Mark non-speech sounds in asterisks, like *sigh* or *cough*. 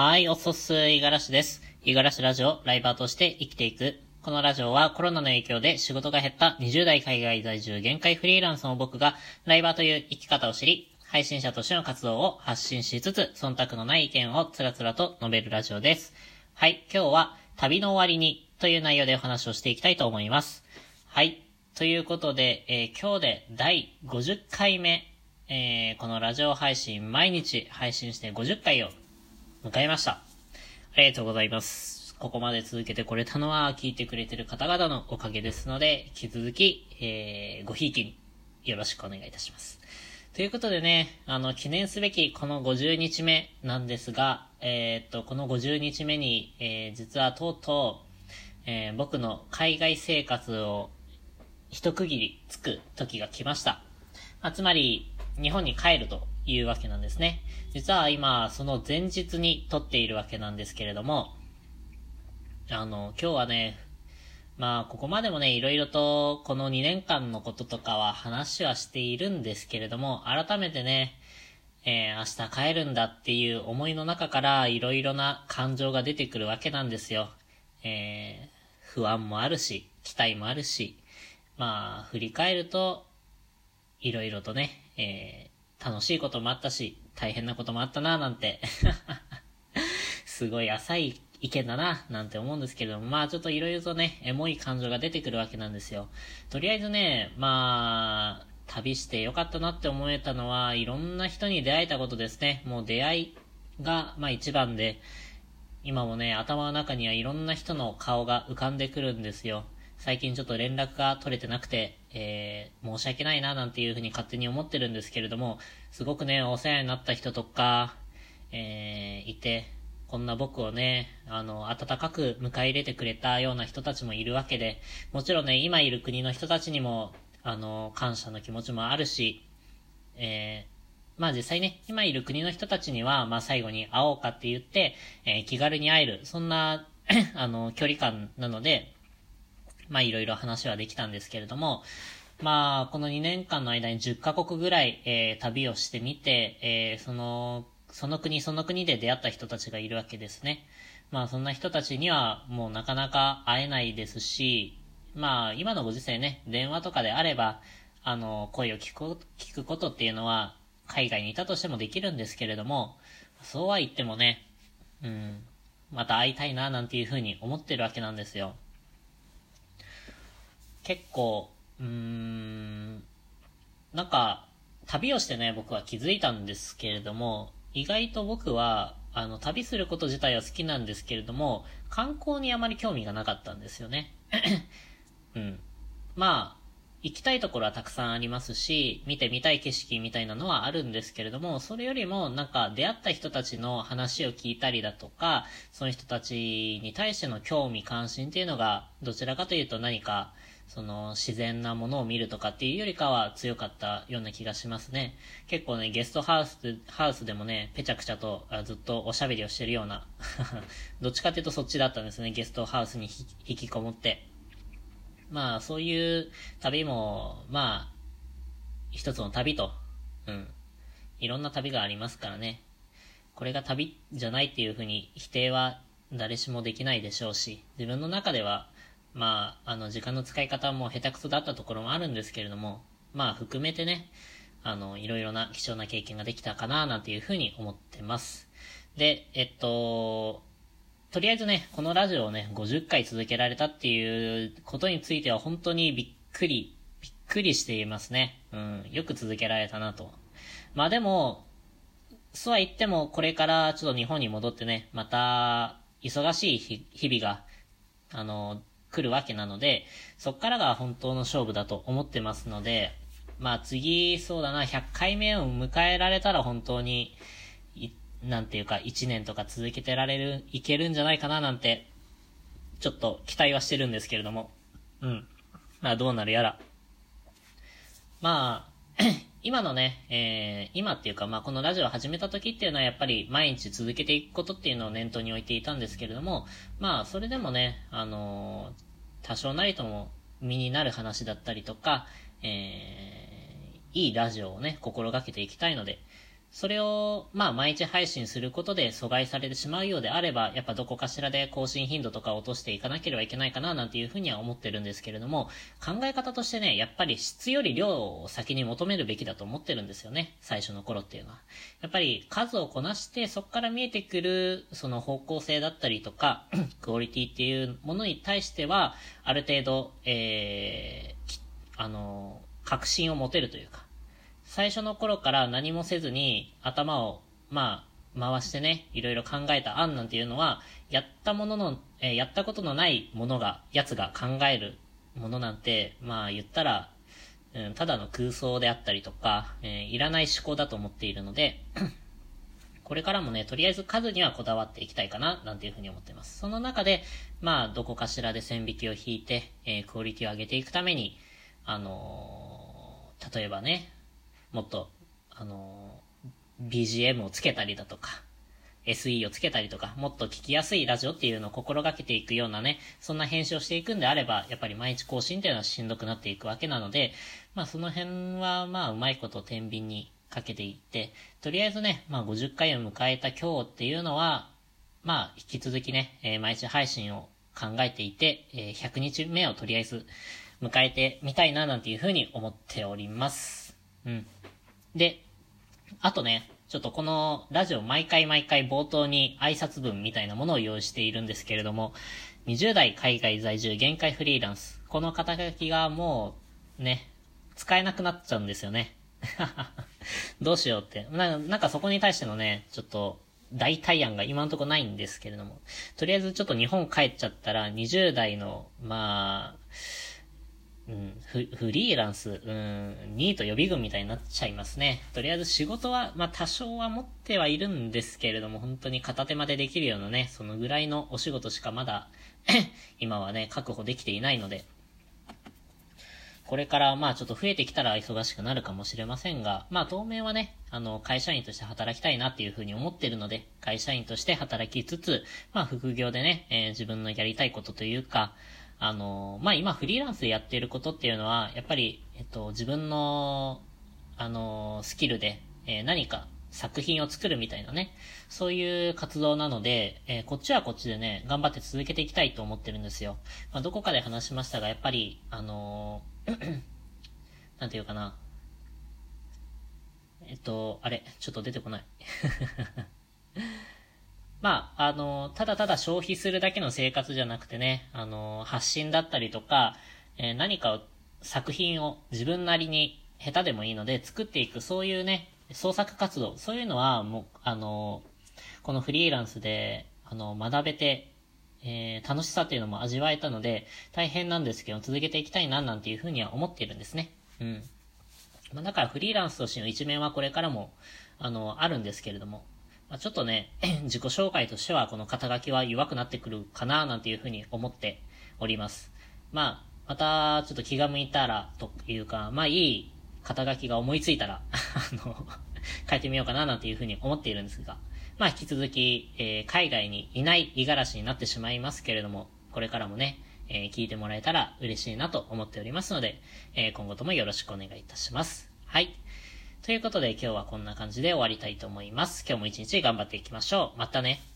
はい、おそす、いがらしです。いがらしラジオ、ライバーとして生きていく。このラジオはコロナの影響で仕事が減った20代海外在住限界フリーランスの僕が、ライバーという生き方を知り、配信者としての活動を発信しつつ、忖度のない意見をつらつらと述べるラジオです。はい、今日は旅の終わりにという内容でお話をしていきたいと思います。はい、ということで、えー、今日で第50回目、えー、このラジオ配信毎日配信して50回を迎えました。ありがとうございます。ここまで続けてこれたのは聞いてくれてる方々のおかげですので、引き続き、えー、ごひいきによろしくお願いいたします。ということでね、あの、記念すべきこの50日目なんですが、えー、っと、この50日目に、えー、実はとうとう、えー、僕の海外生活を一区切りつく時が来ました。まあ、つまり、日本に帰るというわけなんですね。実は今、その前日に撮っているわけなんですけれども、あの、今日はね、まあ、ここまでもね、いろいろと、この2年間のこととかは話はしているんですけれども、改めてね、えー、明日帰るんだっていう思いの中から、いろいろな感情が出てくるわけなんですよ。えー、不安もあるし、期待もあるし、まあ、振り返ると、いろいろとね、えー、楽しいこともあったし、大変なこともあったな、なんて *laughs* すごい浅い意見だな、なんて思うんですけれども、まあちょっと色々とね、エモい感情が出てくるわけなんですよ。とりあえずね、まあ、旅してよかったなって思えたのは、いろんな人に出会えたことですね。もう出会いが、まあ一番で、今もね、頭の中にはいろんな人の顔が浮かんでくるんですよ。最近ちょっと連絡が取れてなくて、えー、申し訳ないななんていうふうに勝手に思ってるんですけれども、すごくね、お世話になった人とか、えー、いて、こんな僕をね、あの、温かく迎え入れてくれたような人たちもいるわけで、もちろんね、今いる国の人たちにも、あの、感謝の気持ちもあるし、えー、まあ実際ね、今いる国の人たちには、まあ最後に会おうかって言って、えー、気軽に会える、そんな *clears throat* あの、距離感なので、まあいろいろ話はできたんですけれども、まあこの2年間の間に10カ国ぐらい、えー、旅をしてみて、えー、その、その国その国で出会った人たちがいるわけですね。まあそんな人たちにはもうなかなか会えないですし、まあ今のご時世ね、電話とかであれば、あの、声を聞く、聞くことっていうのは海外にいたとしてもできるんですけれども、そうは言ってもね、うん、また会いたいななんていうふうに思ってるわけなんですよ。結構、うーん、なんか、旅をしてね、僕は気づいたんですけれども、意外と僕は、あの、旅すること自体は好きなんですけれども、観光にあまり興味がなかったんですよね。*clears throat* うん。まあ、行きたいところはたくさんありますし、見てみたい景色みたいなのはあるんですけれども、それよりもなんか出会った人たちの話を聞いたりだとか、その人たちに対しての興味関心っていうのが、どちらかというと何か、その自然なものを見るとかっていうよりかは強かったような気がしますね。結構ね、ゲストハウス、ハウスでもね、ぺちゃくちゃとずっとおしゃべりをしてるような *laughs* どっちかっていうとそっちだったんですね、ゲストハウスに引きこもって。まあ、そういう旅も、まあ、一つの旅と、うん。いろんな旅がありますからね。これが旅じゃないっていうふうに否定は誰しもできないでしょうし、自分の中ではまあ、あの、時間の使い方も下手くそだったところもあるんですけれども、まあ、含めてね、あの、いろいろな貴重な経験ができたかな、なんていうふうに思ってます。で、えっと、とりあえずね、このラジオをね、50回続けられたっていうことについては本当にびっくり、びっくりしていますね。うん、よく続けられたなと。まあでも、そうは言っても、これからちょっと日本に戻ってね、また、忙しい日々が、あの、来るわけなので、そっからが本当の勝負だと思ってますので、まあ次、そうだな、100回目を迎えられたら本当に、なんていうか、1年とか続けてられる、いけるんじゃないかななんて、ちょっと期待はしてるんですけれども。うん。まあどうなるやら。まあ、*clears throat* 今のね、えー、今っていうか、まあ、このラジオ始めた時っていうのはやっぱり毎日続けていくことっていうのを念頭に置いていたんですけれども、まあ、それでもね、あのー、多少なりとも身になる話だったりとか、えー、いいラジオをね、心がけていきたいので、それを、まあ、毎日配信することで阻害されてしまうようであれば、やっぱどこかしらで更新頻度とか落としていかなければいけないかな、なんていうふうには思ってるんですけれども、考え方としてね、やっぱり質より量を先に求めるべきだと思ってるんですよね。最初の頃っていうのは。やっぱり数をこなして、そこから見えてくる、その方向性だったりとか、*clears throat* クオリティっていうものに対しては、ある程度、えー、あの、確信を持てるというか、最初の頃から何もせずに頭を、まあ、回してね、いろいろ考えた案なんていうのは、やったものの、えー、やったことのないものが、やつが考えるものなんて、まあ言ったら、うん、ただの空想であったりとか、えー、いらない思考だと思っているので、*clears throat* これからもね、とりあえず数にはこだわっていきたいかな、なんていうふうに思っています。その中で、まあ、どこかしらで線引きを引いて、えー、クオリティを上げていくために、あのー、例えばね、もっと、あの、BGM をつけたりだとか、SE をつけたりとか、もっと聞きやすいラジオっていうのを心がけていくようなね、そんな編集をしていくんであれば、やっぱり毎日更新っていうのはしんどくなっていくわけなので、まあその辺はまあうまいこと天秤にかけていって、とりあえずね、まあ50回を迎えた今日っていうのは、まあ引き続きね、えー、毎日配信を考えていて、えー、100日目をとりあえず迎えてみたいななんていうふうに思っております。うん。で、あとね、ちょっとこのラジオ毎回毎回冒頭に挨拶文みたいなものを用意しているんですけれども、20代海外在住限界フリーランス。この肩書きがもう、ね、使えなくなっちゃうんですよね。*laughs* どうしようってな。なんかそこに対してのね、ちょっと、代替案が今のとこないんですけれども。とりあえずちょっと日本帰っちゃったら、20代の、まあ、フリーランス、うん、ニート予備軍みたいになっちゃいますね。とりあえず仕事は、まあ多少は持ってはいるんですけれども、本当に片手間でできるようなね、そのぐらいのお仕事しかまだ *coughs* 今はね、確保できていないので、これからまあちょっと増えてきたら忙しくなるかもしれませんが、まあ当面はね、あの、会社員として働きたいなっていうふうに思ってるので、会社員として働きつつ、まあ副業でね、えー、自分のやりたいことというか、あの、まあ、今フリーランスでやっていることっていうのは、やっぱり、えっと、自分の、あの、スキルで、えー、何か作品を作るみたいなね、そういう活動なので、えー、こっちはこっちでね、頑張って続けていきたいと思ってるんですよ。まあ、どこかで話しましたが、やっぱり、あの *clears throat* なんていうかな。えっと、あれ、ちょっと出てこない。*laughs* まあ、あの、ただただ消費するだけの生活じゃなくてね、あの、発信だったりとか、えー、何かを、作品を自分なりに下手でもいいので作っていく、そういうね、創作活動、そういうのは、もう、あの、このフリーランスで、あの、学べて、えー、楽しさっていうのも味わえたので、大変なんですけど、続けていきたいな、なんていうふうには思っているんですね。うん。まあ、だからフリーランスとしての一面はこれからも、あの、あるんですけれども、まあ、ちょっとね、*clears throat* 自己紹介としてはこの肩書きは弱くなってくるかななんていうふうに思っております。まあ、またちょっと気が向いたらというか、まあいい肩書きが思いついたら *laughs* あの、変えてみようかななんていうふうに思っているんですが、まあ引き続き、えー、海外にいない五十嵐になってしまいますけれども、これからもね、えー、聞いてもらえたら嬉しいなと思っておりますので、えー、今後ともよろしくお願いいたします。はい。ということで今日はこんな感じで終わりたいと思います。今日も一日頑張っていきましょう。またね。